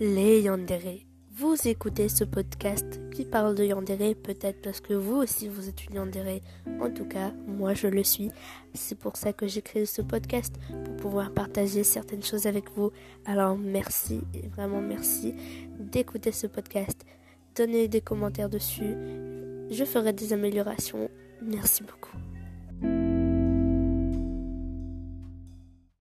les Yandere. Vous écoutez ce podcast qui parle de Yandere, peut-être parce que vous aussi vous êtes une Yandere. En tout cas, moi je le suis. C'est pour ça que j'ai créé ce podcast, pour pouvoir partager certaines choses avec vous. Alors merci, vraiment merci d'écouter ce podcast. Donnez des commentaires dessus. Je ferai des améliorations. Merci beaucoup.